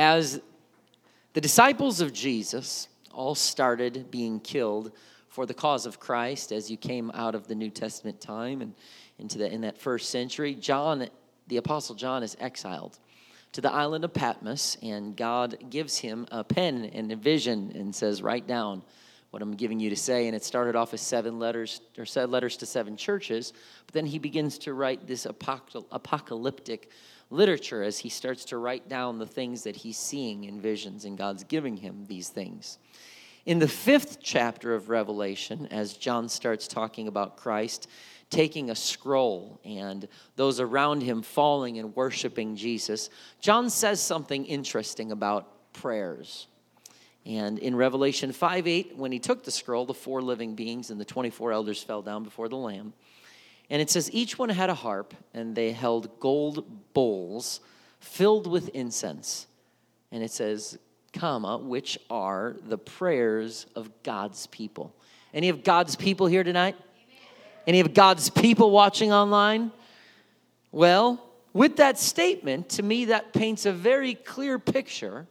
as the disciples of Jesus all started being killed for the cause of Christ as you came out of the New Testament time and into the, in that first century, John, the Apostle John, is exiled to the island of Patmos, and God gives him a pen and a vision and says, Write down what I'm giving you to say. And it started off as seven letters, or said letters to seven churches, but then he begins to write this apocalyptic literature as he starts to write down the things that he's seeing in visions, and God's giving him these things. In the fifth chapter of Revelation, as John starts talking about Christ, taking a scroll and those around him falling and worshiping Jesus, John says something interesting about prayers. And in Revelation 5 8, when he took the scroll, the four living beings and the 24 elders fell down before the Lamb. And it says, each one had a harp, and they held gold bowls filled with incense. And it says, comma, which are the prayers of God's people. Any of God's people here tonight? Any of God's people watching online? Well, with that statement, to me, that paints a very clear picture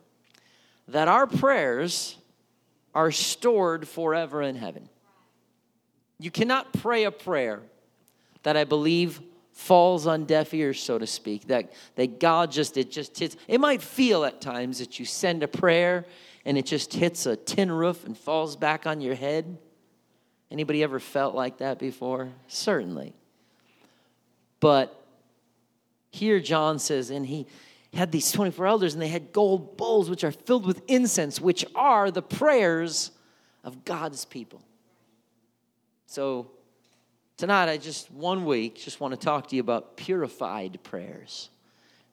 that our prayers are stored forever in heaven. You cannot pray a prayer that I believe falls on deaf ears, so to speak, that, that God just, it just hits. It might feel at times that you send a prayer and it just hits a tin roof and falls back on your head. Anybody ever felt like that before? Certainly. But here John says, and he had these 24 elders, and they had gold bowls which are filled with incense, which are the prayers of God's people. So tonight, I just one week just want to talk to you about purified prayers.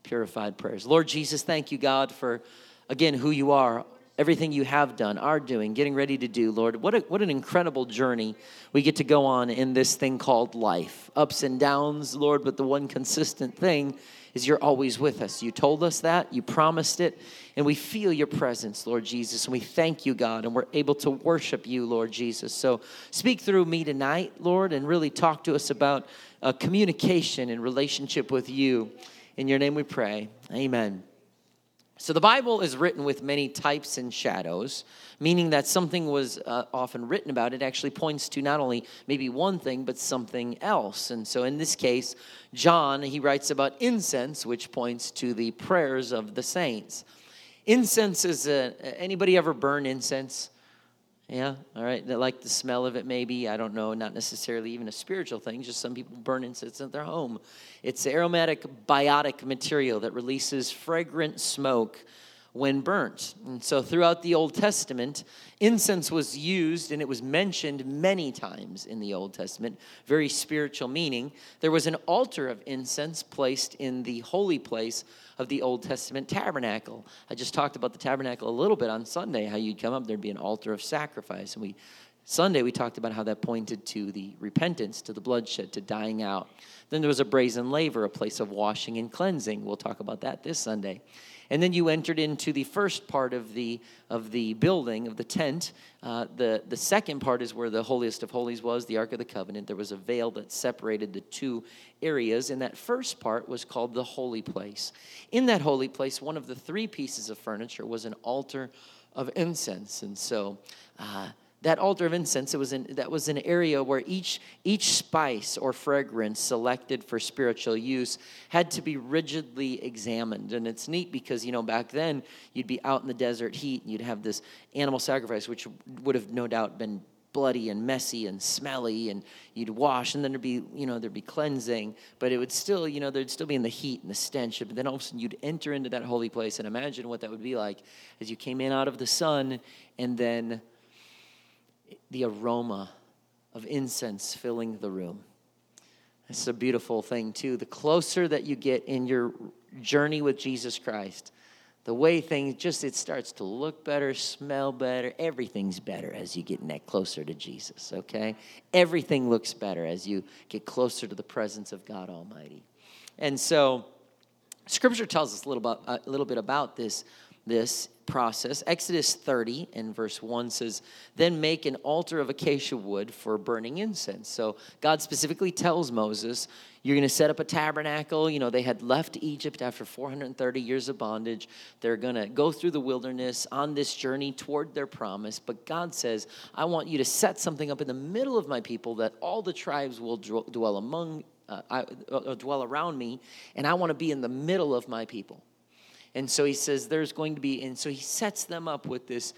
Purified prayers. Lord Jesus, thank you, God, for again who you are everything you have done, are doing, getting ready to do, Lord. What, a, what an incredible journey we get to go on in this thing called life. Ups and downs, Lord, but the one consistent thing is you're always with us. You told us that, you promised it, and we feel your presence, Lord Jesus. And we thank you, God, and we're able to worship you, Lord Jesus. So speak through me tonight, Lord, and really talk to us about uh, communication and relationship with you. In your name we pray. Amen. So the Bible is written with many types and shadows, meaning that something was uh, often written about. It actually points to not only maybe one thing, but something else. And so in this case, John, he writes about incense, which points to the prayers of the saints. Incense is a, anybody ever burn incense? Yeah, all right. They like the smell of it, maybe. I don't know, not necessarily even a spiritual thing, just some people burn incense at their home. It's aromatic biotic material that releases fragrant smoke when burnt. And so throughout the Old Testament, incense was used and it was mentioned many times in the Old Testament, very spiritual meaning. There was an altar of incense placed in the holy place of the Old Testament tabernacle. I just talked about the tabernacle a little bit on Sunday, how you'd come up, there'd be an altar of sacrifice. And we Sunday we talked about how that pointed to the repentance, to the bloodshed, to dying out. Then there was a brazen laver, a place of washing and cleansing. We'll talk about that this Sunday. And then you entered into the first part of the, of the building, of the tent. Uh, the, the second part is where the holiest of holies was, the Ark of the Covenant. There was a veil that separated the two areas, and that first part was called the holy place. In that holy place, one of the three pieces of furniture was an altar of incense. And so, uh, that altar of incense it was in, that was an area where each each spice or fragrance selected for spiritual use had to be rigidly examined. And it's neat because you know back then you'd be out in the desert heat and you'd have this animal sacrifice which would have no doubt been bloody and messy and smelly and you'd wash and then there'd be you know there'd be cleansing. But it would still you know there'd still be in the heat and the stench but then all of a sudden you'd enter into that holy place and imagine what that would be like as you came in out of the sun and then the aroma of incense filling the room. It's a beautiful thing, too. The closer that you get in your journey with Jesus Christ, the way things just it starts to look better, smell better, everything's better as you get that closer to Jesus, okay? Everything looks better as you get closer to the presence of God Almighty. And so scripture tells us a little, about, a little bit about this this process. Exodus 30 and verse 1 says, Then make an altar of acacia wood for burning incense. So God specifically tells Moses, You're going to set up a tabernacle. You know, they had left Egypt after 430 years of bondage. They're going to go through the wilderness on this journey toward their promise. But God says, I want you to set something up in the middle of my people that all the tribes will dwell among. Uh, I, uh, dwell around me, and I want to be in the middle of my people. And so he says there's going to be, and so he sets them up with this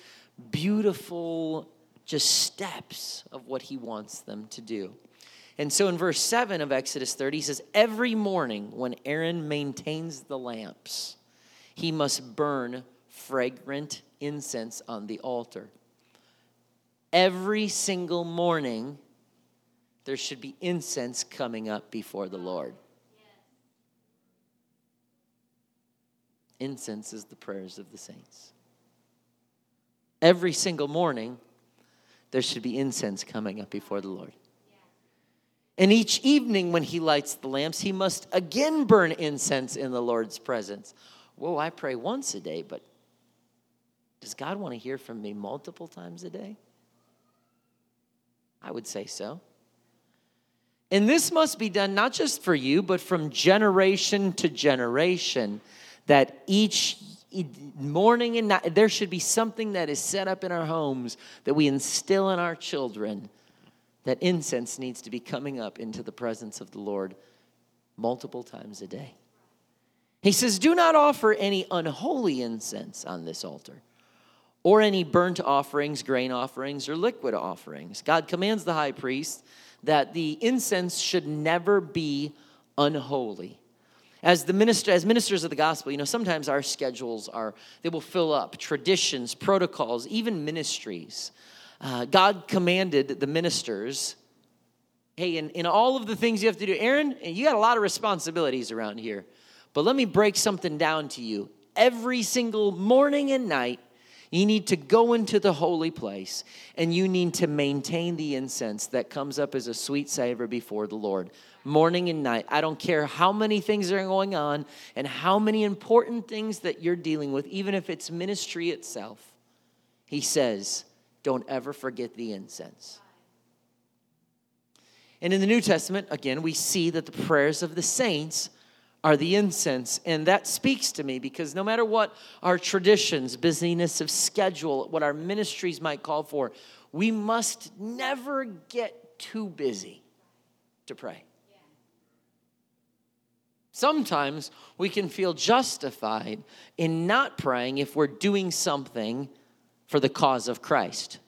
beautiful just steps of what he wants them to do. And so in verse 7 of Exodus 30, he says, Every morning when Aaron maintains the lamps, he must burn fragrant incense on the altar. Every single morning, there should be incense coming up before the Lord. Incense is the prayers of the saints. Every single morning, there should be incense coming up before the Lord. And each evening, when he lights the lamps, he must again burn incense in the Lord's presence. Whoa, I pray once a day, but does God want to hear from me multiple times a day? I would say so. And this must be done not just for you, but from generation to generation that each morning and night there should be something that is set up in our homes that we instill in our children that incense needs to be coming up into the presence of the Lord multiple times a day. He says, Do not offer any unholy incense on this altar, or any burnt offerings, grain offerings, or liquid offerings. God commands the high priest that the incense should never be unholy as the minister as ministers of the gospel you know sometimes our schedules are they will fill up traditions protocols even ministries. Uh, god commanded the ministers hey in, in all of the things you have to do aaron you got a lot of responsibilities around here but let me break something down to you. Every single morning and night you need to go into the holy place and you need to maintain the incense that comes up as a sweet savor before the Lord morning and night. I don't care how many things are going on and how many important things that you're dealing with, even if it's ministry itself. He says, don't ever forget the incense. And in the New Testament, again, we see that the prayers of the saints are the incense. And that speaks to me because no matter what our traditions, busyness of schedule, what our ministries might call for, we must never get too busy to pray. Sometimes we can feel justified in not praying if we're doing something for the cause of Christ.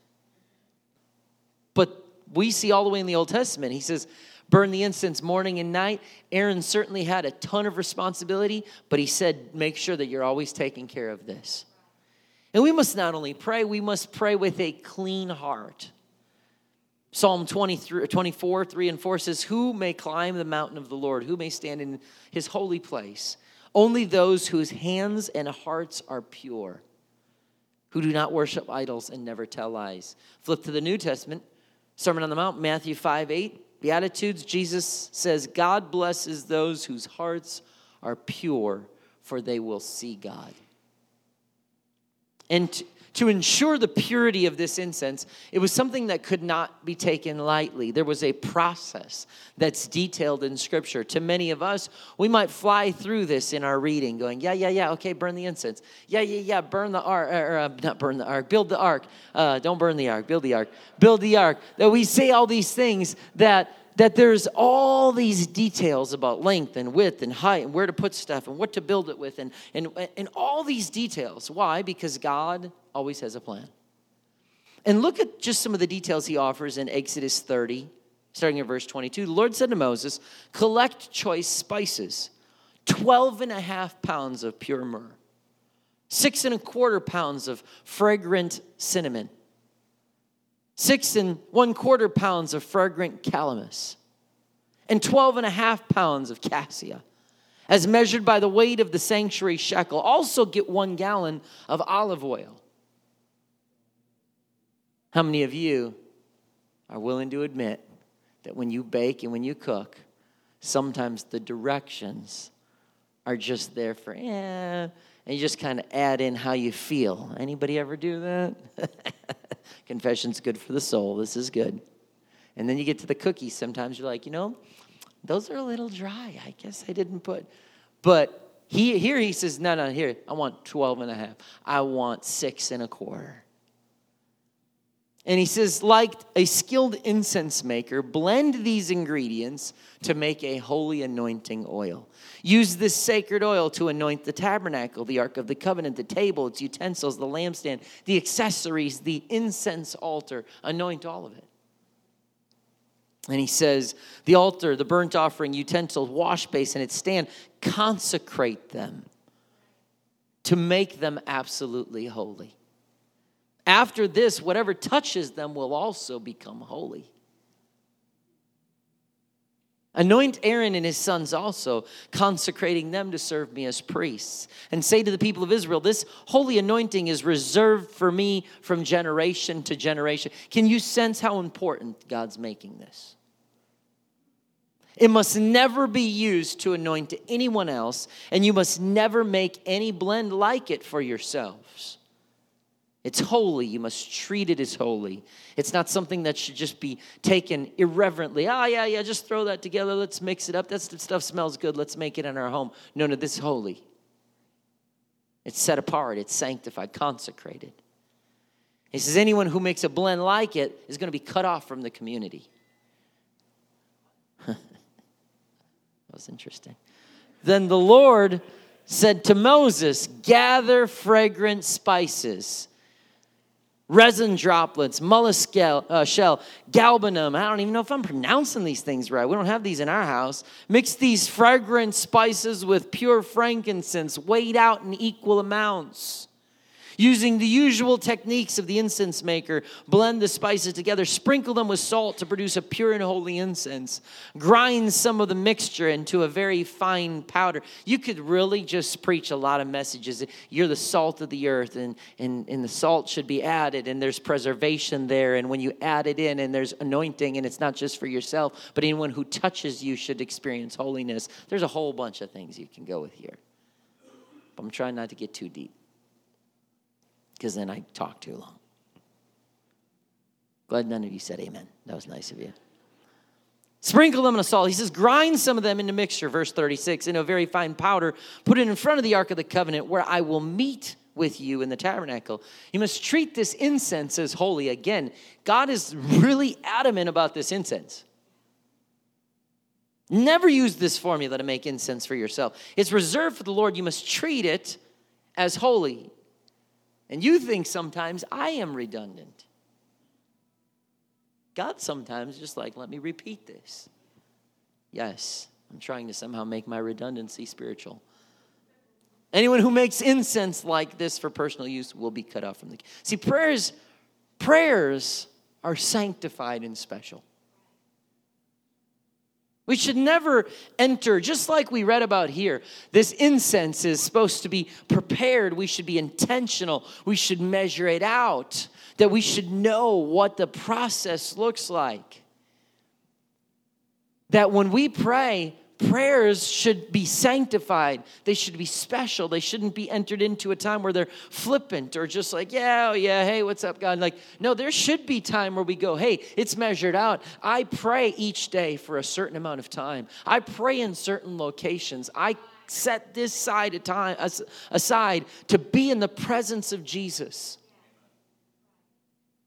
But we see all the way in the Old Testament, he says, burn the incense morning and night. Aaron certainly had a ton of responsibility, but he said, make sure that you're always taking care of this. And we must not only pray, we must pray with a clean heart. Psalm 23, 24, 3 and 4 says, Who may climb the mountain of the Lord? Who may stand in his holy place? Only those whose hands and hearts are pure, who do not worship idols and never tell lies. Flip to the New Testament, Sermon on the Mount, Matthew 5 8. Beatitudes, Jesus says, God blesses those whose hearts are pure, for they will see God. And to ensure the purity of this incense, it was something that could not be taken lightly. There was a process that's detailed in Scripture. To many of us, we might fly through this in our reading, going, Yeah, yeah, yeah, okay, burn the incense. Yeah, yeah, yeah, burn the ark, or, uh, not burn the ark, build the ark. Uh, don't burn the ark, build the ark. Build the ark. That we say all these things that that there's all these details about length and width and height and where to put stuff and what to build it with and, and, and all these details. Why? Because God always has a plan. And look at just some of the details he offers in Exodus 30, starting in verse 22. The Lord said to Moses, Collect choice spices, 12 and a half pounds of pure myrrh, six and a quarter pounds of fragrant cinnamon six and one quarter pounds of fragrant calamus, and twelve and a half pounds of cassia, as measured by the weight of the sanctuary shekel. Also, get one gallon of olive oil. How many of you are willing to admit that when you bake and when you cook, sometimes the directions are just there for, eh, and you just kind of add in how you feel. Anybody ever do that? Confession's good for the soul. This is good. And then you get to the cookies. Sometimes you're like, you know, those are a little dry. I guess I didn't put. But he, here he says, no, no, here, I want 12 and a half. I want six and a quarter. And he says, like a skilled incense maker, blend these ingredients to make a holy anointing oil. Use this sacred oil to anoint the tabernacle, the Ark of the Covenant, the table, its utensils, the lampstand, the accessories, the incense altar. Anoint all of it. And he says, the altar, the burnt offering, utensils, wash basin, its stand, consecrate them to make them absolutely holy. After this, whatever touches them will also become holy. Anoint Aaron and his sons also, consecrating them to serve me as priests. And say to the people of Israel, This holy anointing is reserved for me from generation to generation. Can you sense how important God's making this? It must never be used to anoint anyone else, and you must never make any blend like it for yourselves. It's holy. You must treat it as holy. It's not something that should just be taken irreverently. Ah, oh, yeah, yeah, just throw that together. Let's mix it up. That stuff smells good. Let's make it in our home. No, no, this is holy. It's set apart, it's sanctified, consecrated. He says, anyone who makes a blend like it is going to be cut off from the community. that was interesting. Then the Lord said to Moses, Gather fragrant spices resin droplets, mollusk uh, shell, galbanum. I don't even know if I'm pronouncing these things right. We don't have these in our house. Mix these fragrant spices with pure frankincense, weighed out in equal amounts. Using the usual techniques of the incense maker, blend the spices together, sprinkle them with salt to produce a pure and holy incense. Grind some of the mixture into a very fine powder. You could really just preach a lot of messages. You're the salt of the earth, and, and, and the salt should be added, and there's preservation there. And when you add it in, and there's anointing, and it's not just for yourself, but anyone who touches you should experience holiness. There's a whole bunch of things you can go with here. But I'm trying not to get too deep because then I talk too long. Glad none of you said amen. That was nice of you. Sprinkle them in a salt. He says, grind some of them into mixture, verse 36, in a very fine powder. Put it in front of the Ark of the Covenant where I will meet with you in the tabernacle. You must treat this incense as holy. Again, God is really adamant about this incense. Never use this formula to make incense for yourself. It's reserved for the Lord. You must treat it as holy. And you think sometimes I am redundant. God sometimes just like, let me repeat this. Yes, I'm trying to somehow make my redundancy spiritual. Anyone who makes incense like this for personal use will be cut off from the. See, prayers, prayers are sanctified and special. We should never enter, just like we read about here. This incense is supposed to be prepared. We should be intentional. We should measure it out, that we should know what the process looks like. That when we pray, prayers should be sanctified. They should be special. They shouldn't be entered into a time where they're flippant or just like, yeah, oh yeah, hey, what's up, God? Like, no, there should be time where we go, hey, it's measured out. I pray each day for a certain amount of time. I pray in certain locations. I set this side of time aside to be in the presence of Jesus.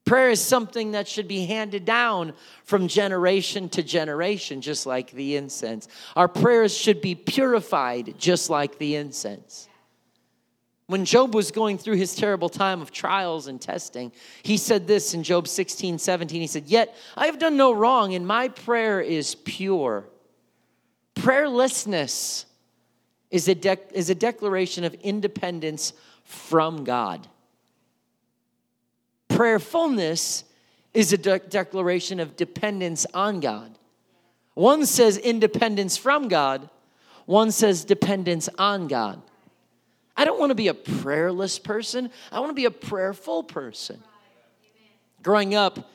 Prayer is something that should be handed down from generation to generation, just like the incense. Our prayers should be purified, just like the incense. When Job was going through his terrible time of trials and testing, he said this in Job 16, 17. He said, Yet I have done no wrong, and my prayer is pure. Prayerlessness is a, de- is a declaration of independence from God. Prayerfulness is a de- declaration of dependence on God. One says independence from God, one says dependence on God. I don't want to be a prayerless person, I want to be a prayerful person. Growing up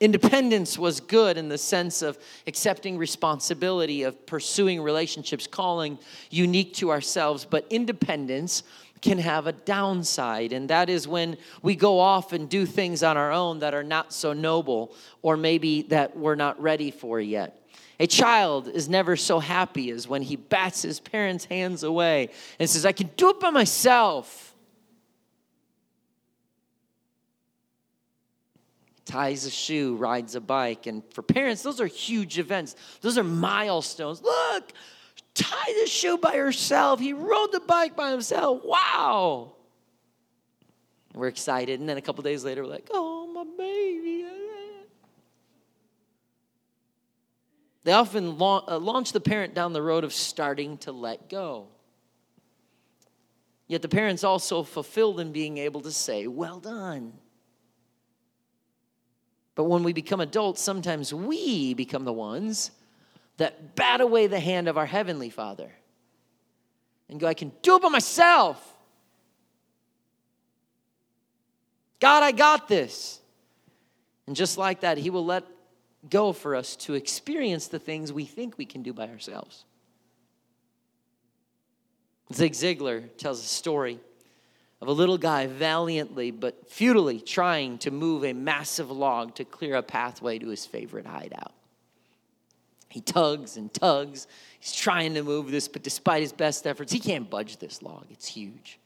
Independence was good in the sense of accepting responsibility, of pursuing relationships, calling unique to ourselves. But independence can have a downside, and that is when we go off and do things on our own that are not so noble or maybe that we're not ready for yet. A child is never so happy as when he bats his parents' hands away and says, I can do it by myself. ties a shoe, rides a bike. And for parents, those are huge events. Those are milestones. Look, tie the shoe by herself. He rode the bike by himself. Wow. We're excited. And then a couple days later, we're like, oh, my baby. They often uh, launch the parent down the road of starting to let go. Yet the parent's also fulfilled in being able to say, Well done. But when we become adults, sometimes we become the ones that bat away the hand of our Heavenly Father and go, I can do it by myself. God, I got this. And just like that, He will let go for us to experience the things we think we can do by ourselves. Zig Ziglar tells a story of a little guy valiantly but futilely trying to move a massive log to clear a pathway to his favorite hideout. He tugs and tugs. He's trying to move this, but despite his best efforts, he can't budge this log. It's huge.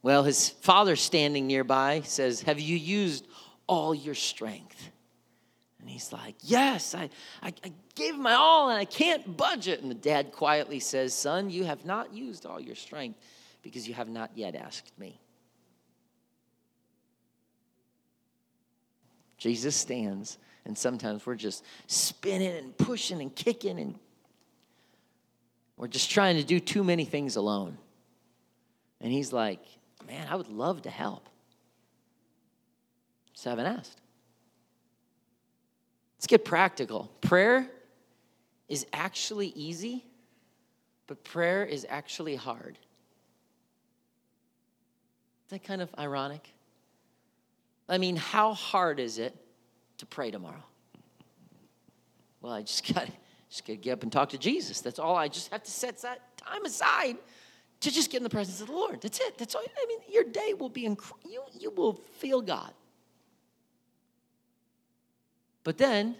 Well, his father standing nearby says, Have you used all your strength? And he's like, Yes, I, I, I, gave my all and I can't budge it. And the dad quietly says, Son, you have not used all your strength because you have not yet asked me. Jesus stands, and sometimes we're just spinning and pushing and kicking, and we're just trying to do too many things alone. And he's like, Man, I would love to help. Just haven't asked. Let's get practical. Prayer is actually easy, but prayer is actually hard. Isn't that kind of ironic? I mean, how hard is it to pray tomorrow? Well, I just got just got to get up and talk to Jesus. That's all. I just have to set that time aside to just get in the presence of the Lord. That's it. That's all. I mean, your day will be inc- you. You will feel God. But then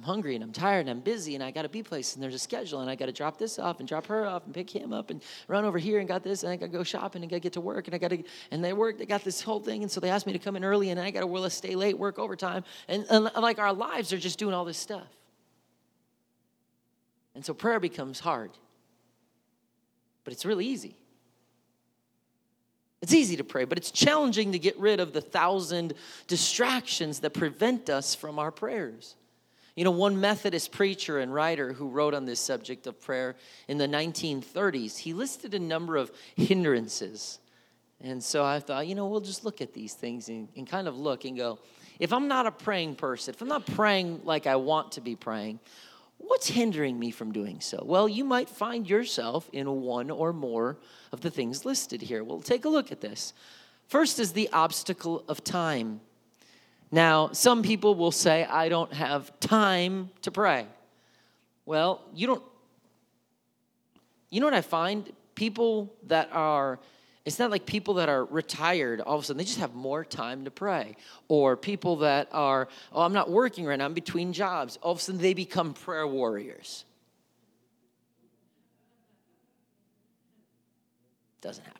I'm hungry and I'm tired and I'm busy and I got to be places and there's a schedule and I got to drop this off and drop her off and pick him up and run over here and got this and I got to go shopping and got to get to work and I got to and they work they got this whole thing and so they asked me to come in early and I got to will let's stay late work overtime and, and like our lives are just doing all this stuff and so prayer becomes hard but it's really easy it's easy to pray, but it's challenging to get rid of the thousand distractions that prevent us from our prayers. You know, one Methodist preacher and writer who wrote on this subject of prayer in the 1930s, he listed a number of hindrances. And so I thought, you know, we'll just look at these things and, and kind of look and go, if I'm not a praying person, if I'm not praying like I want to be praying, what's hindering me from doing so? Well, you might find yourself in one or more of the things listed here. Well, take a look at this. First is the obstacle of time. Now, some people will say, I don't have time to pray. Well, you don't. You know what I find? People that are, it's not like people that are retired, all of a sudden, they just have more time to pray. Or people that are, oh, I'm not working right now, I'm between jobs. All of a sudden, they become prayer warriors. Doesn't happen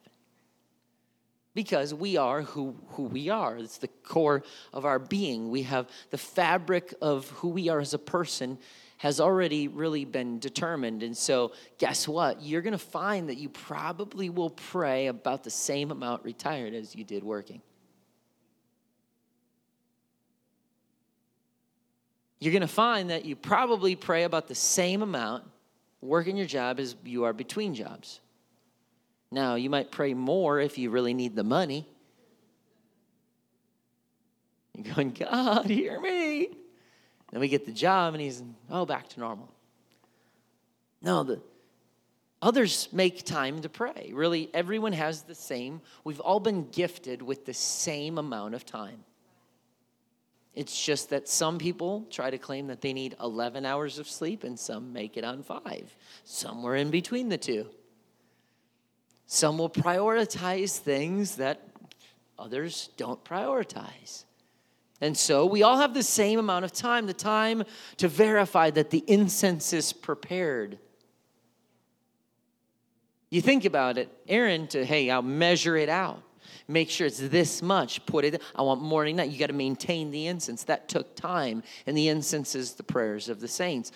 because we are who, who we are. It's the core of our being. We have the fabric of who we are as a person has already really been determined. And so, guess what? You're going to find that you probably will pray about the same amount retired as you did working. You're going to find that you probably pray about the same amount working your job as you are between jobs. Now, you might pray more if you really need the money. You're going, God, hear me. Then we get the job, and he's, oh, back to normal. No, the others make time to pray. Really, everyone has the same. We've all been gifted with the same amount of time. It's just that some people try to claim that they need 11 hours of sleep and some make it on five, somewhere in between the two. Some will prioritize things that others don't prioritize. And so we all have the same amount of time the time to verify that the incense is prepared. You think about it, Aaron, to, hey, I'll measure it out. Make sure it's this much. Put it, I want morning, night. You got to maintain the incense. That took time. And the incense is the prayers of the saints.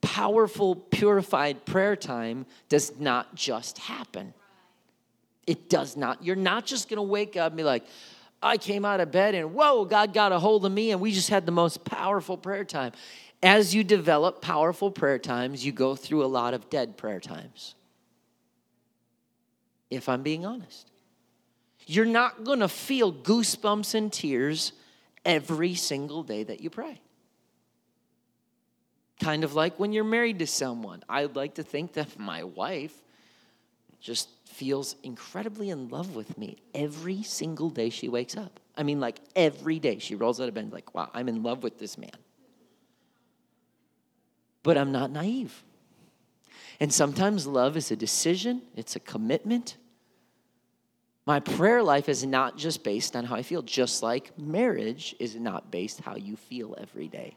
Powerful, purified prayer time does not just happen. It does not. You're not just going to wake up and be like, I came out of bed and whoa, God got a hold of me, and we just had the most powerful prayer time. As you develop powerful prayer times, you go through a lot of dead prayer times. If I'm being honest, you're not going to feel goosebumps and tears every single day that you pray. Kind of like when you're married to someone. I'd like to think that my wife just feels incredibly in love with me every single day she wakes up. I mean, like every day she rolls out of bed, like, wow, I'm in love with this man. But I'm not naive. And sometimes love is a decision, it's a commitment. My prayer life is not just based on how I feel, just like marriage is not based how you feel every day.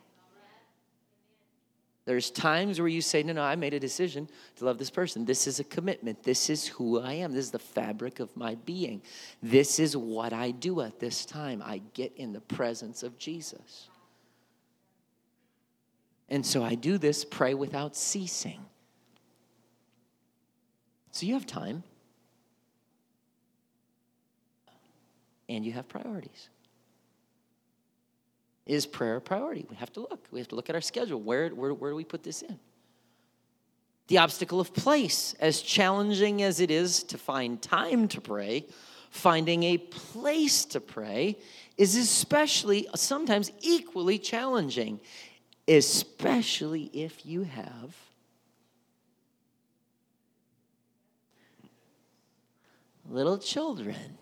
There's times where you say, No, no, I made a decision to love this person. This is a commitment. This is who I am. This is the fabric of my being. This is what I do at this time. I get in the presence of Jesus. And so I do this, pray without ceasing. So you have time, and you have priorities. Is prayer a priority? We have to look. We have to look at our schedule. Where, where, where do we put this in? The obstacle of place, as challenging as it is to find time to pray, finding a place to pray is especially, sometimes equally challenging, especially if you have little children.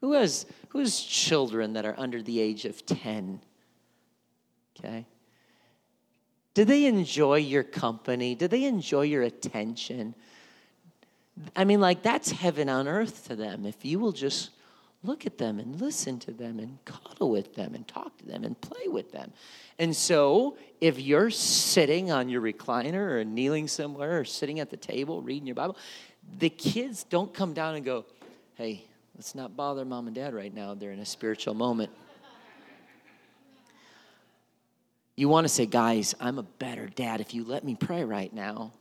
Who has, who has children that are under the age of 10? Okay. Do they enjoy your company? Do they enjoy your attention? I mean, like, that's heaven on earth to them. If you will just look at them and listen to them and cuddle with them and talk to them and play with them. And so, if you're sitting on your recliner or kneeling somewhere or sitting at the table reading your Bible, the kids don't come down and go, Hey, Let's not bother mom and dad right now. They're in a spiritual moment. You want to say, guys, I'm a better dad if you let me pray right now.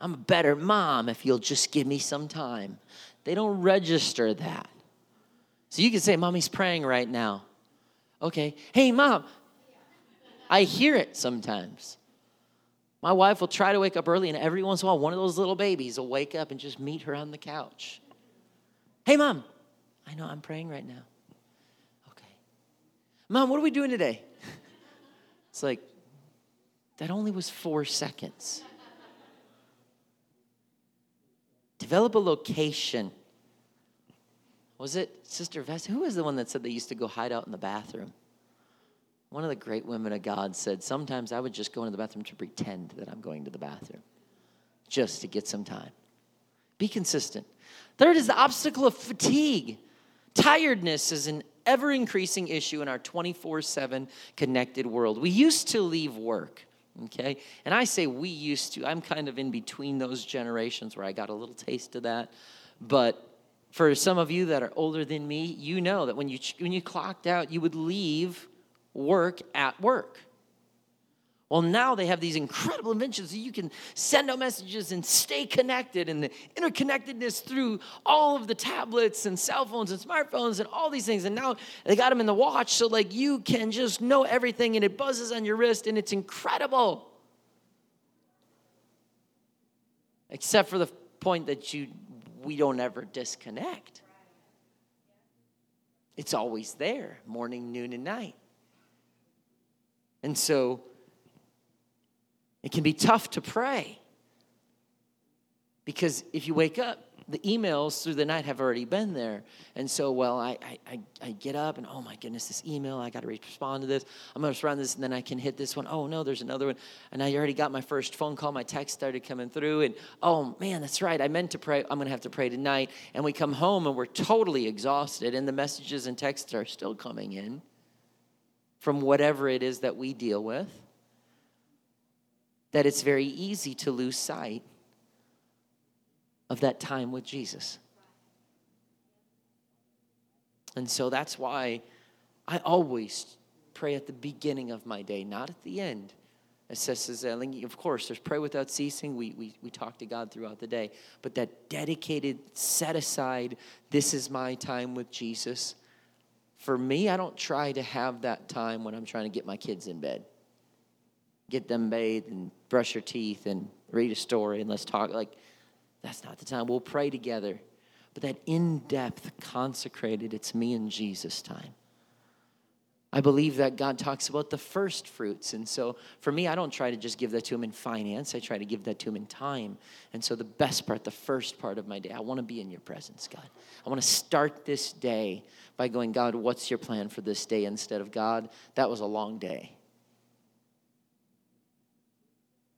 I'm a better mom if you'll just give me some time. They don't register that. So you can say, Mommy's praying right now. Okay. Hey, mom. I hear it sometimes. My wife will try to wake up early, and every once in a while, one of those little babies will wake up and just meet her on the couch. Hey, mom. I know, I'm praying right now. Okay. Mom, what are we doing today? It's like, that only was four seconds. Develop a location. Was it Sister Vesta? Who was the one that said they used to go hide out in the bathroom? One of the great women of God said, Sometimes I would just go into the bathroom to pretend that I'm going to the bathroom, just to get some time. Be consistent. Third is the obstacle of fatigue. Tiredness is an ever increasing issue in our 24 7 connected world. We used to leave work, okay? And I say we used to. I'm kind of in between those generations where I got a little taste of that. But for some of you that are older than me, you know that when you, when you clocked out, you would leave work at work. Well, now they have these incredible inventions so you can send out messages and stay connected, and the interconnectedness through all of the tablets and cell phones and smartphones and all these things. And now they got them in the watch, so like you can just know everything, and it buzzes on your wrist, and it's incredible. Except for the point that you we don't ever disconnect. It's always there, morning, noon, and night. And so it can be tough to pray. Because if you wake up, the emails through the night have already been there. And so, well, I, I, I get up and, oh my goodness, this email, I got to respond to this. I'm going to respond to this, and then I can hit this one. Oh no, there's another one. And I already got my first phone call. My text started coming through. And oh man, that's right. I meant to pray. I'm going to have to pray tonight. And we come home and we're totally exhausted, and the messages and texts are still coming in from whatever it is that we deal with. That it's very easy to lose sight of that time with Jesus. And so that's why I always pray at the beginning of my day, not at the end. It says, uh, of course, there's pray without ceasing. We, we, we talk to God throughout the day. But that dedicated, set aside, this is my time with Jesus. For me, I don't try to have that time when I'm trying to get my kids in bed. Get them bathed and brush your teeth and read a story and let's talk. Like, that's not the time. We'll pray together. But that in depth, consecrated, it's me and Jesus time. I believe that God talks about the first fruits. And so for me, I don't try to just give that to Him in finance, I try to give that to Him in time. And so the best part, the first part of my day, I want to be in your presence, God. I want to start this day by going, God, what's your plan for this day? Instead of, God, that was a long day.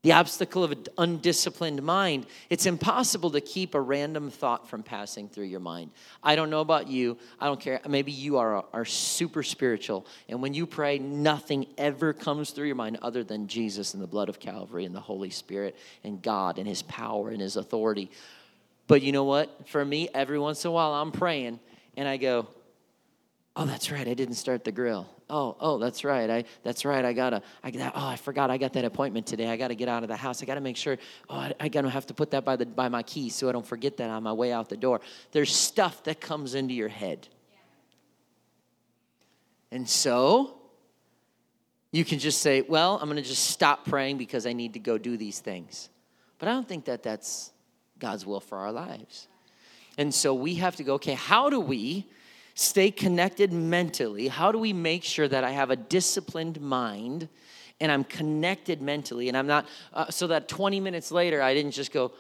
The obstacle of an undisciplined mind, it's impossible to keep a random thought from passing through your mind. I don't know about you. I don't care. Maybe you are, are super spiritual. And when you pray, nothing ever comes through your mind other than Jesus and the blood of Calvary and the Holy Spirit and God and His power and His authority. But you know what? For me, every once in a while, I'm praying and I go, oh, that's right. I didn't start the grill oh, oh, that's right. I, that's right. I gotta, I got, oh, I forgot. I got that appointment today. I gotta get out of the house. I gotta make sure. Oh, I, I gotta have to put that by the by my keys so I don't forget that on my way out the door. There's stuff that comes into your head, and so you can just say, well, I'm gonna just stop praying because I need to go do these things. But I don't think that that's God's will for our lives. And so we have to go, okay, how do we stay connected mentally? How do we make sure that I have a disciplined mind and I'm connected mentally and I'm not, uh, so that 20 minutes later, I didn't just go,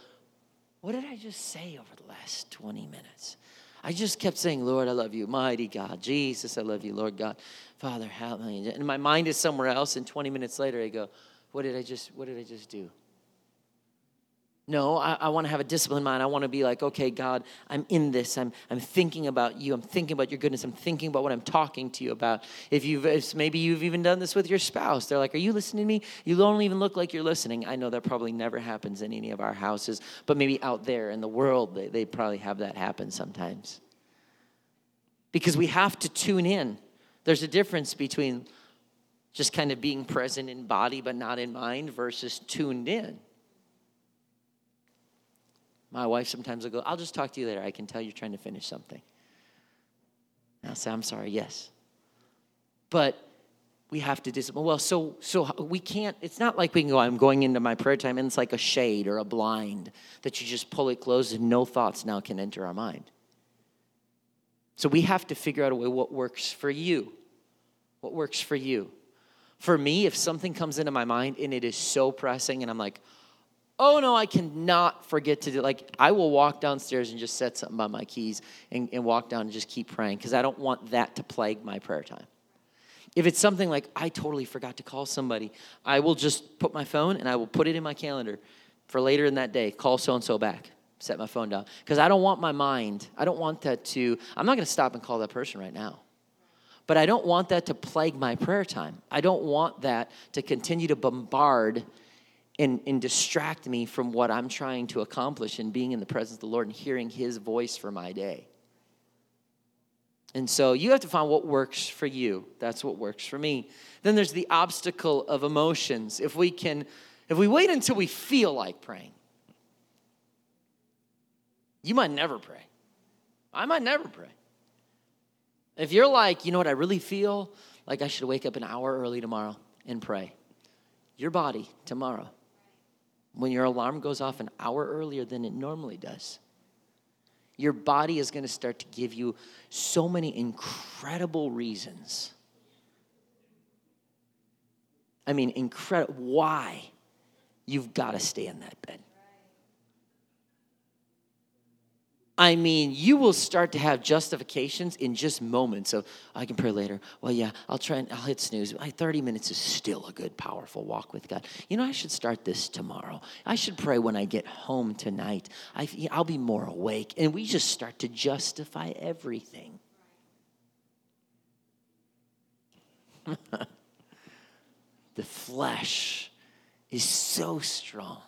What did I just say over the last 20 minutes? I just kept saying, Lord, I love you. Mighty God. Jesus, I love you. Lord God. Father, help me. And my mind is somewhere else. And 20 minutes later, I go, What did I just, what did I just do? No, I, I want to have a disciplined mind. I want to be like, okay, God, I'm in this. I'm, I'm thinking about you. I'm thinking about your goodness. I'm thinking about what I'm talking to you about. If you've, if maybe you've even done this with your spouse, they're like, are you listening to me? You don't even look like you're listening. I know that probably never happens in any of our houses, but maybe out there in the world, they, they probably have that happen sometimes. Because we have to tune in. There's a difference between just kind of being present in body but not in mind versus tuned in. My wife sometimes will go, I'll just talk to you later. I can tell you're trying to finish something. And I'll say, I'm sorry, yes. But we have to discipline. Well, so so we can't. It's not like we can go. I'm going into my prayer time, and it's like a shade or a blind that you just pull it closed, and no thoughts now can enter our mind. So we have to figure out a way what works for you. What works for you? For me, if something comes into my mind and it is so pressing, and I'm like, oh no, I cannot forget to do like I will walk downstairs and just set something by my keys and, and walk down and just keep praying because I don't want that to plague my prayer time. If it's something like I totally forgot to call somebody, I will just put my phone and I will put it in my calendar for later in that day, call so and so back. Set my phone down. Because I don't want my mind, I don't want that to, I'm not going to stop and call that person right now. But I don't want that to plague my prayer time. I don't want that to continue to bombard and, and distract me from what I'm trying to accomplish and being in the presence of the Lord and hearing His voice for my day. And so you have to find what works for you. That's what works for me. Then there's the obstacle of emotions. If we can, if we wait until we feel like praying, you might never pray. I might never pray. If you're like, you know what, I really feel like I should wake up an hour early tomorrow and pray. Your body tomorrow when your alarm goes off an hour earlier than it normally does. Your body is going to start to give you so many incredible reasons. I mean, incredible why you've got to stay in that bed. I mean, you will start to have justifications in just moments of, I can pray later. Well, yeah, I'll try and I'll hit snooze. My 30 minutes is still a good, powerful walk with God. You know, I should start this tomorrow. I should pray when I get home tonight. I, I'll be more awake. And we just start to justify everything. the flesh is so strong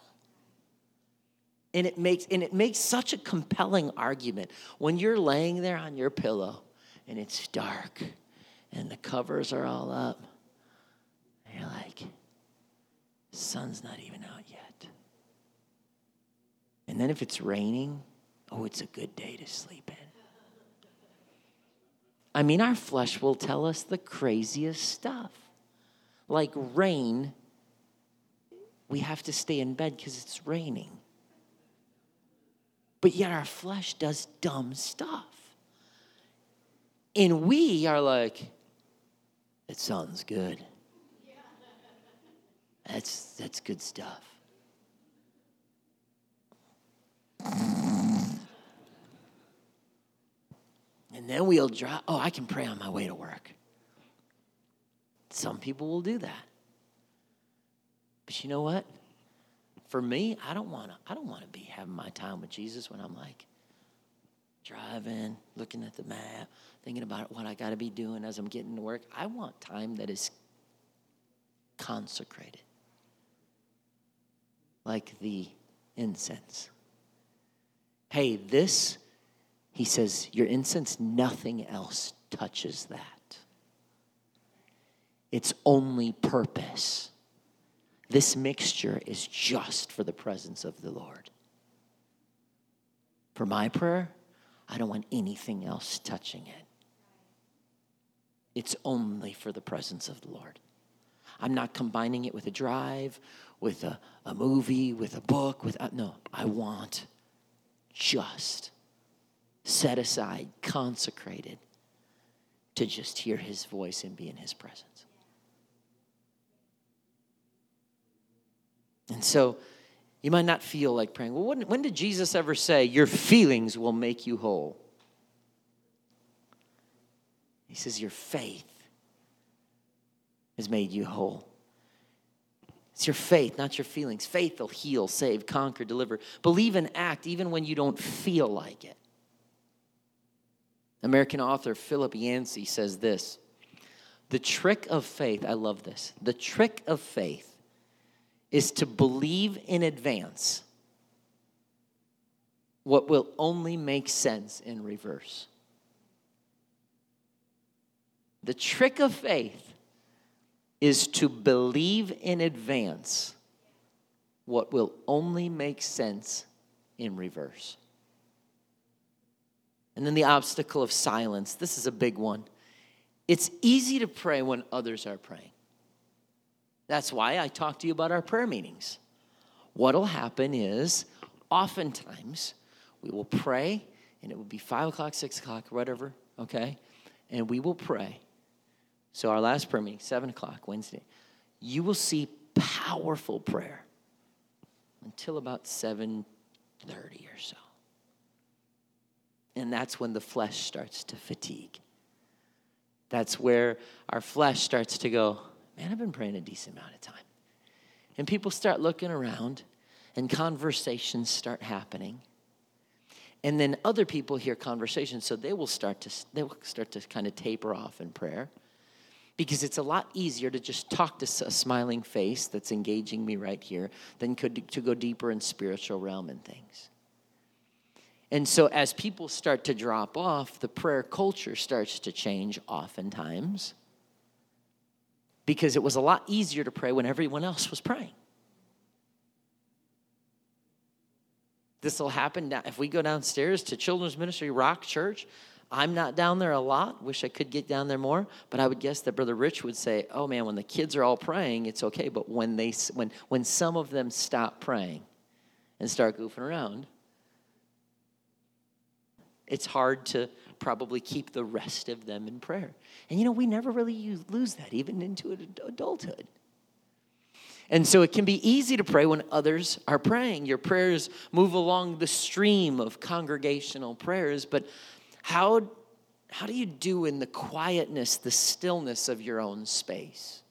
and it makes and it makes such a compelling argument. When you're laying there on your pillow and it's dark and the covers are all up and you're like sun's not even out yet. And then if it's raining oh it's a good day to sleep in. I mean our flesh will tell us the craziest stuff. Like rain we have to stay in bed because it's raining but yet our flesh does dumb stuff. And we are like, it sounds good. That's, that's good stuff. And then we'll drive, oh, I can pray on my way to work. Some people will do that. But you know what? For me, I don't want to. I don't want to be having my time with Jesus when I'm like driving, looking at the map, thinking about what I got to be doing as I'm getting to work. I want time that is consecrated, like the incense. Hey, this, he says, your incense, nothing else touches that. Its only purpose this mixture is just for the presence of the Lord. For my prayer, I don't want anything else touching it. It's only for the presence of the Lord. I'm not combining it with a drive, with a, a movie, with a book, with uh, no, I want just set aside, consecrated to just hear his voice and be in his presence. And so you might not feel like praying. Well, when, when did Jesus ever say, Your feelings will make you whole? He says, Your faith has made you whole. It's your faith, not your feelings. Faith will heal, save, conquer, deliver. Believe and act even when you don't feel like it. American author Philip Yancey says this The trick of faith, I love this. The trick of faith is to believe in advance what will only make sense in reverse. The trick of faith is to believe in advance what will only make sense in reverse. And then the obstacle of silence. This is a big one. It's easy to pray when others are praying. That's why I talk to you about our prayer meetings. What'll happen is oftentimes we will pray, and it will be five o'clock, six o'clock, whatever, okay? And we will pray. So our last prayer meeting, seven o'clock Wednesday, you will see powerful prayer until about 7:30 or so. And that's when the flesh starts to fatigue. That's where our flesh starts to go, man, I've been praying a decent amount of time. And people start looking around and conversations start happening. And then other people hear conversations, so they will start to they will start to kind of taper off in prayer. Because it's a lot easier to just talk to a smiling face that's engaging me right here than could to go deeper in spiritual realm and things. And so as people start to drop off, the prayer culture starts to change oftentimes because it was a lot easier to pray when everyone else was praying. This will happen now. if we go downstairs to Children's Ministry Rock Church. I'm not down there a lot. Wish I could get down there more, but I would guess that Brother Rich would say, "Oh man, when the kids are all praying, it's okay, but when they when when some of them stop praying and start goofing around, it's hard to probably keep the rest of them in prayer. And you know, we never really lose that even into adulthood. And so it can be easy to pray when others are praying. Your prayers move along the stream of congregational prayers, but how, how do you do in the quietness, the stillness of your own space?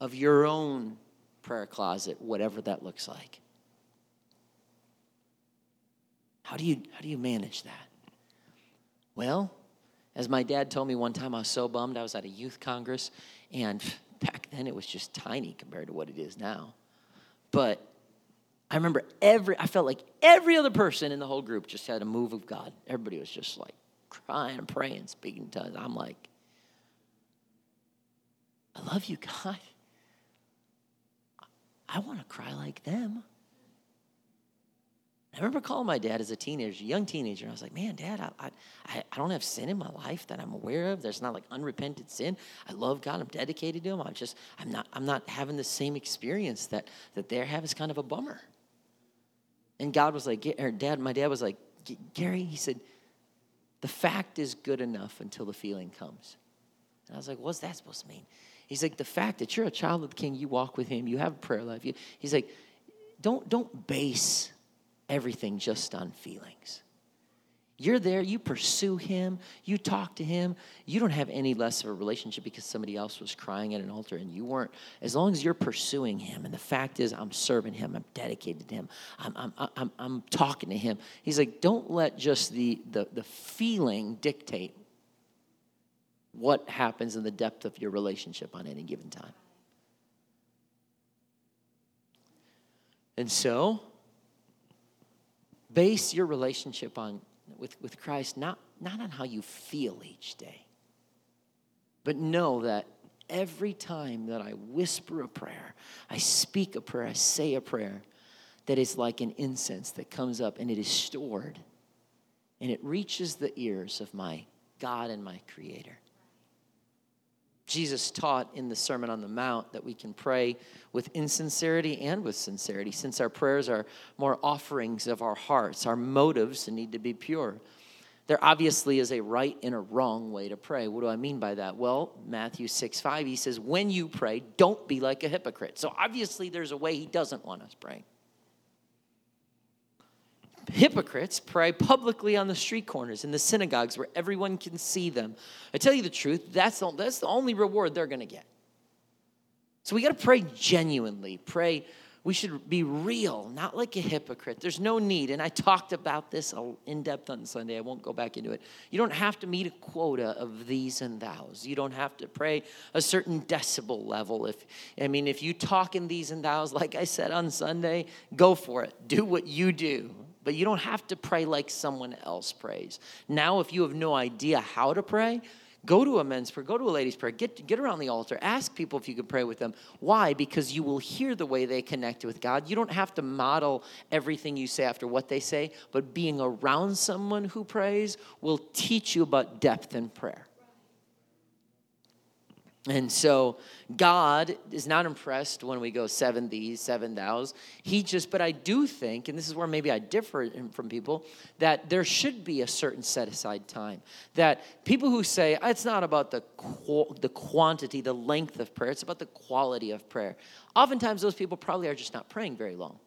Of your own prayer closet, whatever that looks like? How do you, how do you manage that? Well, as my dad told me one time, I was so bummed. I was at a youth congress, and back then it was just tiny compared to what it is now. But I remember every, I felt like every other person in the whole group just had a move of God. Everybody was just like crying and praying, speaking in tongues. I'm like, I love you, God. I want to cry like them. I remember calling my dad as a teenager, a young teenager, and I was like, man, dad, I, I, I don't have sin in my life that I'm aware of. There's not like unrepented sin. I love God. I'm dedicated to him. I'm just, I'm not, I'm not having the same experience that, that they're having. It's kind of a bummer. And God was like, or dad, my dad was like, Gary, he said, the fact is good enough until the feeling comes. And I was like, what's that supposed to mean? He's like, the fact that you're a child of the king, you walk with him, you have a prayer life. You, he's like, don't, don't base everything just on feelings. You're there, you pursue him, you talk to him. You don't have any less of a relationship because somebody else was crying at an altar and you weren't. As long as you're pursuing him, and the fact is, I'm serving him, I'm dedicated to him, I'm, I'm, I'm, I'm talking to him. He's like, don't let just the, the, the feeling dictate what happens in the depth of your relationship on any given time. And so, base your relationship on with, with Christ not, not on how you feel each day, but know that every time that I whisper a prayer, I speak a prayer, I say a prayer, that is like an incense that comes up and it is stored and it reaches the ears of my God and my Creator. Jesus taught in the Sermon on the Mount that we can pray with insincerity and with sincerity, since our prayers are more offerings of our hearts. Our motives need to be pure. There obviously is a right and a wrong way to pray. What do I mean by that? Well, Matthew 6 5, he says, When you pray, don't be like a hypocrite. So obviously, there's a way he doesn't want us praying hypocrites pray publicly on the street corners, in the synagogues where everyone can see them. I tell you the truth, that's the, that's the only reward they're going to get. So we got to pray genuinely. Pray, we should be real, not like a hypocrite. There's no need. And I talked about this in depth on Sunday. I won't go back into it. You don't have to meet a quota of thees and thous. You don't have to pray a certain decibel level. If I mean, if you talk in thees and thous, like I said on Sunday, go for it. Do what you do but you don't have to pray like someone else prays. Now, if you have no idea how to pray, go to a men's prayer, go to a ladies' prayer, get, get around the altar, ask people if you can pray with them. Why? Because you will hear the way they connect with God. You don't have to model everything you say after what they say, but being around someone who prays will teach you about depth in prayer. And so God is not impressed when we go seven thees, seven thous. He just, but I do think, and this is where maybe I differ from people, that there should be a certain set aside time. That people who say ah, it's not about the the quantity, the length of prayer, it's about the quality of prayer. Oftentimes, those people probably are just not praying very long.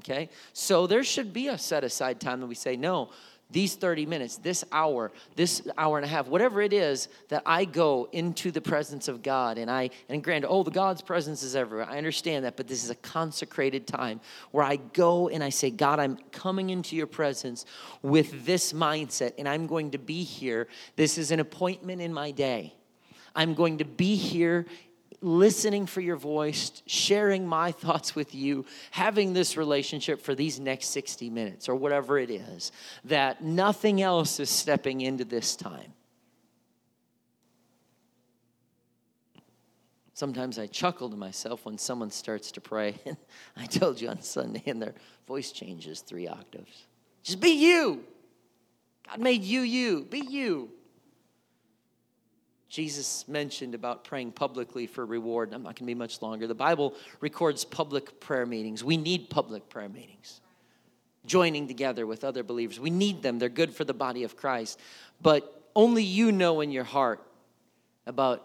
Okay, so there should be a set aside time that we say no these 30 minutes, this hour, this hour and a half, whatever it is that I go into the presence of God and I, and granted, oh, the God's presence is everywhere. I understand that, but this is a consecrated time where I go and I say, God, I'm coming into your presence with this mindset and I'm going to be here. This is an appointment in my day. I'm going to be here listening for your voice, sharing my thoughts with you, having this relationship for these next 60 minutes or whatever it is, that nothing else is stepping into this time. Sometimes I chuckle to myself when someone starts to pray, and I told you on Sunday, and their voice changes three octaves. Just be you. God made you, you. Be you. Jesus mentioned about praying publicly for reward. I'm not going to be much longer. The Bible records public prayer meetings. We need public prayer meetings, joining together with other believers. We need them, they're good for the body of Christ. But only you know in your heart about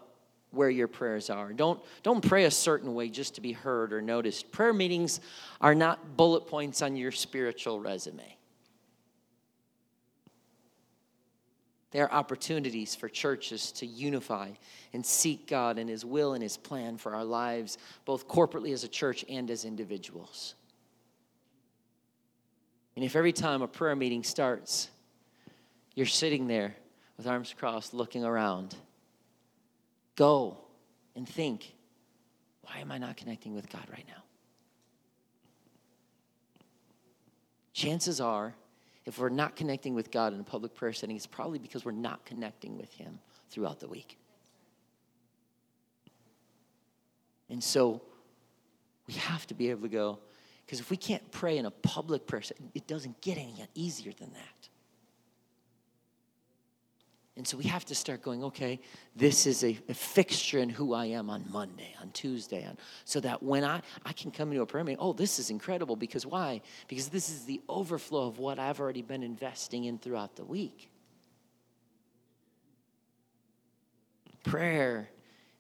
where your prayers are. Don't, don't pray a certain way just to be heard or noticed. Prayer meetings are not bullet points on your spiritual resume. They are opportunities for churches to unify and seek God and His will and His plan for our lives, both corporately as a church and as individuals. And if every time a prayer meeting starts, you're sitting there with arms crossed looking around, go and think, why am I not connecting with God right now? Chances are if we're not connecting with God in a public prayer setting, it's probably because we're not connecting with Him throughout the week. And so we have to be able to go, because if we can't pray in a public prayer setting, it doesn't get any easier than that. And so we have to start going, okay, this is a, a, fixture in who I am on Monday, on Tuesday, on, so that when I, I can come into a prayer meeting, oh, this is incredible. Because why? Because this is the overflow of what I've already been investing in throughout the week. Prayer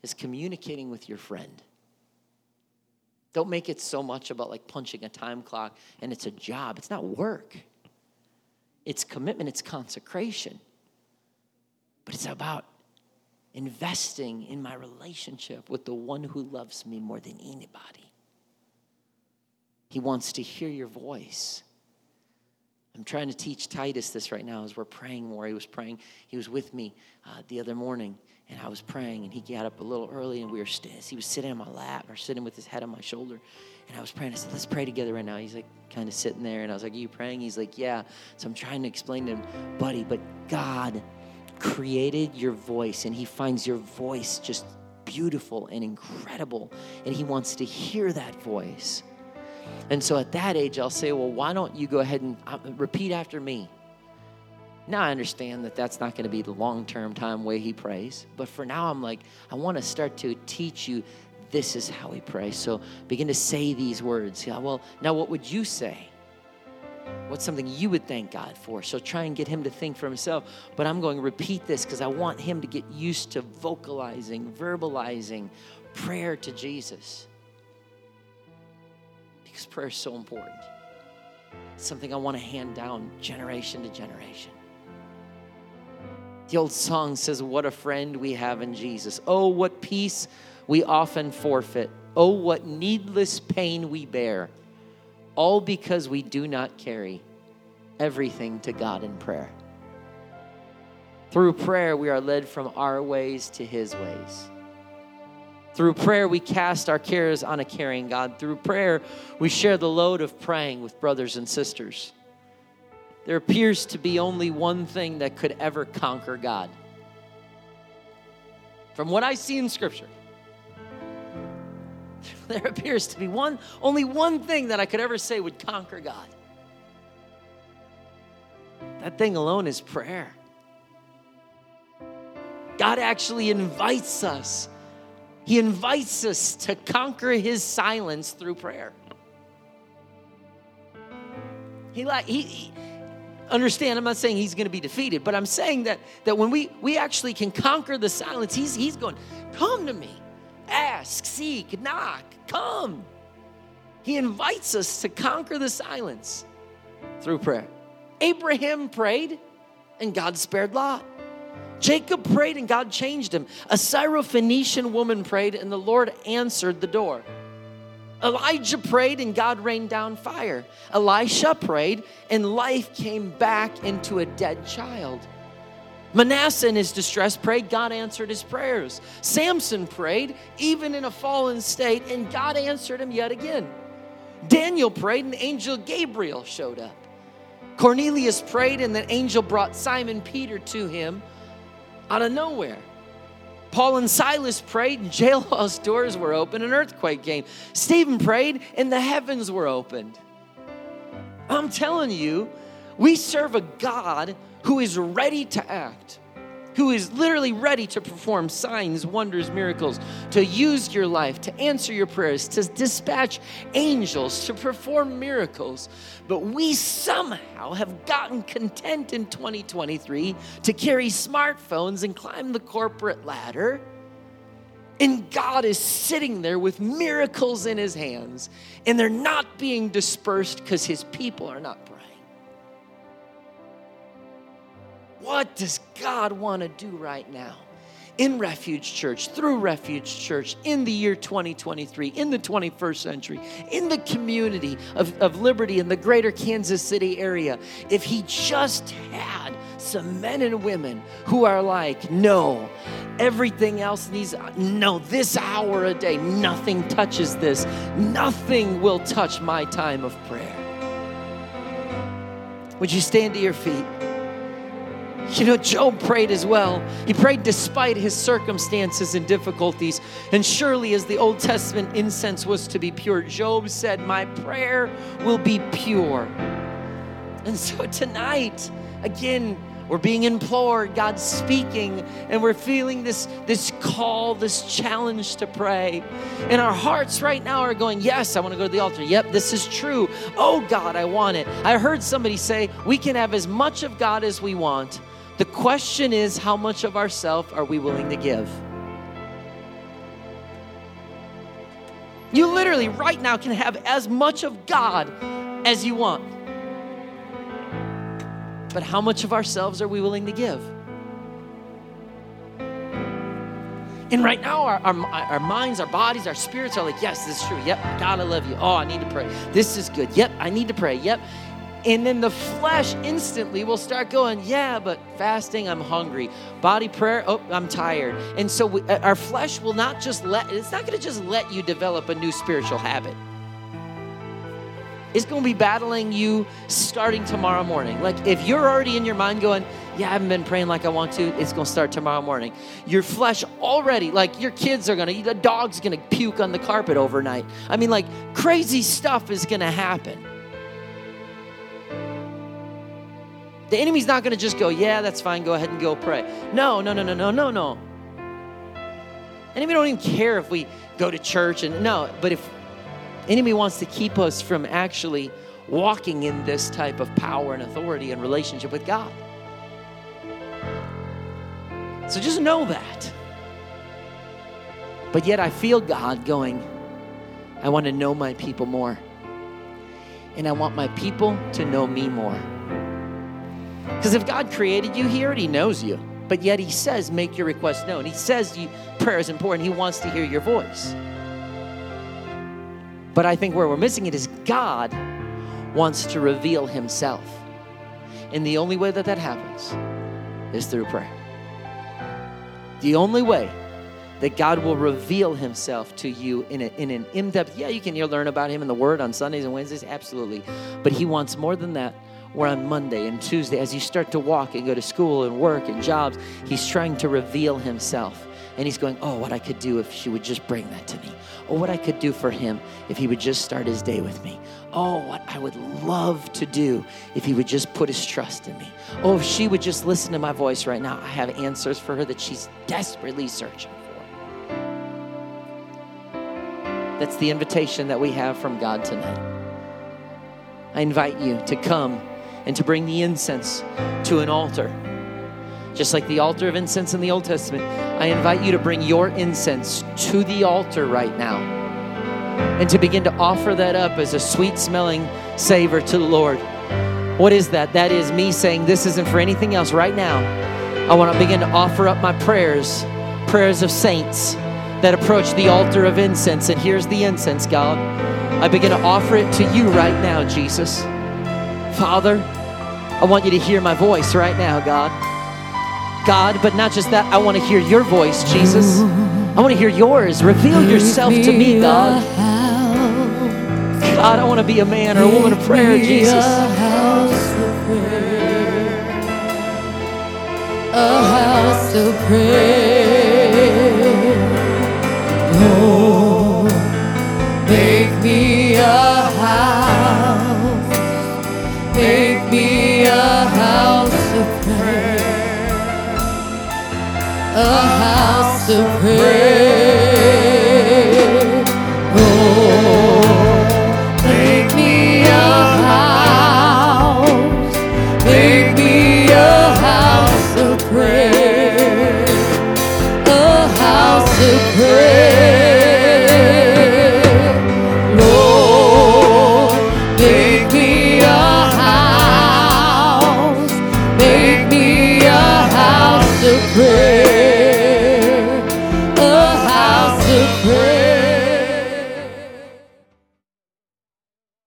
is communicating with your friend. Don't make it so much about like punching a time clock and it's a job. It's not work, it's commitment, it's consecration but it's about investing in my relationship with the one who loves me more than anybody. He wants to hear your voice. I'm trying to teach Titus this right now as we're praying more. He was praying, he was with me uh, the other morning, and I was praying, and he got up a little early, and we were st- he was sitting on my lap or sitting with his head on my shoulder. And I was praying. I said, Let's pray together right now. He's like, kind of sitting there. And I was like, Are you praying? He's like, Yeah. So I'm trying to explain to him, buddy, but God created your voice and he finds your voice just beautiful and incredible and he wants to hear that voice. And so at that age, I'll say, well, why don't you go ahead and uh, repeat after me? Now I understand that that's not going to be the long term time way he prays, but for now, I'm like, I want to start to teach you this is how he prays. So begin to say these words. Yeah, well, now what would you say? What's something you would thank God for? So try and get him to think for himself. But I'm going to repeat this because I want him to get used to vocalizing, verbalizing prayer to Jesus. Because prayer is so important. It's something I want to hand down generation to generation. The old song says, What a friend we have in Jesus. Oh, what peace we often forfeit. Oh, what needless pain we bear all because we do not carry everything to God in prayer. Through prayer, we are led from our ways to His ways. Through prayer, we cast our cares on a caring God. Through prayer, we share the load of praying with brothers and sisters. There appears to be only one thing that could ever conquer God. From what I see in Scripture, there appears to be one, only one thing that I could ever say would conquer God. That thing alone is prayer. God actually invites us. He invites us to conquer his silence through prayer. He like he, he understand i'm not saying he's going to be defeated but i'm saying that that when we we actually can conquer the silence he's he's going come to me ask, seek, knock, come. He invites us to conquer the silence through prayer. Abraham prayed and God spared Lot. Jacob prayed and God changed him. A Syrophoenician woman prayed and the Lord answered the door. Elijah prayed and God rained down fire. Elisha prayed and life came back into a dead child. Manasseh, in his distress, prayed. God answered his prayers. Samson prayed, even in a fallen state, and God answered him yet again. Daniel prayed, and angel Gabriel showed up. Cornelius prayed, and the angel brought Simon Peter to him out of nowhere. Paul and Silas prayed, and jailhouse doors were open, an earthquake came. Stephen prayed, and the heavens were opened. I'm telling you, we serve a God who is ready to act, who is literally ready to perform signs, wonders, miracles, to use your life, to answer your prayers, to dispatch angels, to perform miracles. But we somehow have gotten content in 2023 to carry smartphones and climb the corporate ladder And God is sitting there with miracles in his hands, and they're not being dispersed because his people are not What does God want to do right now? in Refuge Church, through Refuge Church, in the year 2023, in the 21st century, in the community of, of Liberty in the greater Kansas City area, if he just had some men and women who are like, no, everything else needs, no, this hour a day, nothing touches this. Nothing will touch my time of prayer. Would you stand to your feet? You know, Job prayed as well. He prayed despite his circumstances and difficulties. And surely, as the Old Testament incense was to be pure, Job said, My prayer will be pure. And so tonight, again, we're being implored, God's speaking, and we're feeling this, this call, this challenge to pray. And our hearts right now are going, Yes, I want to go to the altar. Yep, this is true. Oh, God, I want it. I heard somebody say, We can have as much of God as we want the question is, how much of ourself are we willing to give? You literally, right now, can have as much of God as you want. But how much of ourselves are we willing to give? And right now, our, our, our, minds, our bodies, our spirits are like, yes, this is true. Yep, God, I love you. Oh, I need to pray. This is good. Yep, I need to pray. Yep. And then the flesh instantly will start going, Yeah, but fasting, I'm hungry. Body prayer, oh, I'm tired. And so we, uh, our flesh will not just let, it's not going to just let you develop a new spiritual habit. It's going to be battling you starting tomorrow morning. Like if you're already in your mind going, yeah, I haven't been praying like I want to, it's going to start tomorrow morning. Your flesh already, like your kids are going to, the dog's going to puke on the carpet overnight. I mean, like crazy stuff is going to happen. The enemy's not going to just go, yeah, that's fine, go ahead and go pray. No, no, no, no, no, no, no. Enemy don't even care if we go to church and no, but if enemy wants to keep us from actually walking in this type of power and authority and relationship with God. So just know that. But yet I feel God going, I want to know my people more. And I want my people to know me more. Because if God created you, He already knows you. But yet He says, make your request known. He says prayer is important. He wants to hear your voice. But I think where we're missing it is God wants to reveal Himself. And the only way that that happens is through prayer. The only way that God will reveal Himself to you in, a, in an in depth, yeah, you can learn about Him in the Word on Sundays and Wednesdays, absolutely. But He wants more than that where on Monday and Tuesday, as you start to walk and go to school and work and jobs, He's trying to reveal Himself. And He's going, Oh, what I could do if she would just bring that to me. Oh, what I could do for Him if He would just start His day with me. Oh, what I would love to do if He would just put His trust in me. Oh, if she would just listen to my voice right now. I have answers for her that she's desperately searching for. That's the invitation that we have from God tonight. I invite you to come and to bring the incense to an altar. Just like the altar of incense in the Old Testament, I invite you to bring your incense to the altar right now and to begin to offer that up as a sweet smelling savor to the Lord. What is that? That is me saying, This isn't for anything else right now. I want to begin to offer up my prayers, prayers of saints that approach the altar of incense. And here's the incense, God. I begin to offer it to you right now, Jesus. Father, I want you to hear my voice right now, God. God, but not just that, I want to hear your voice, Jesus. I want to hear yours. Reveal yourself to me, God. God, I want to be a man or a woman of prayer, Jesus. A house of prayer. Oh, house of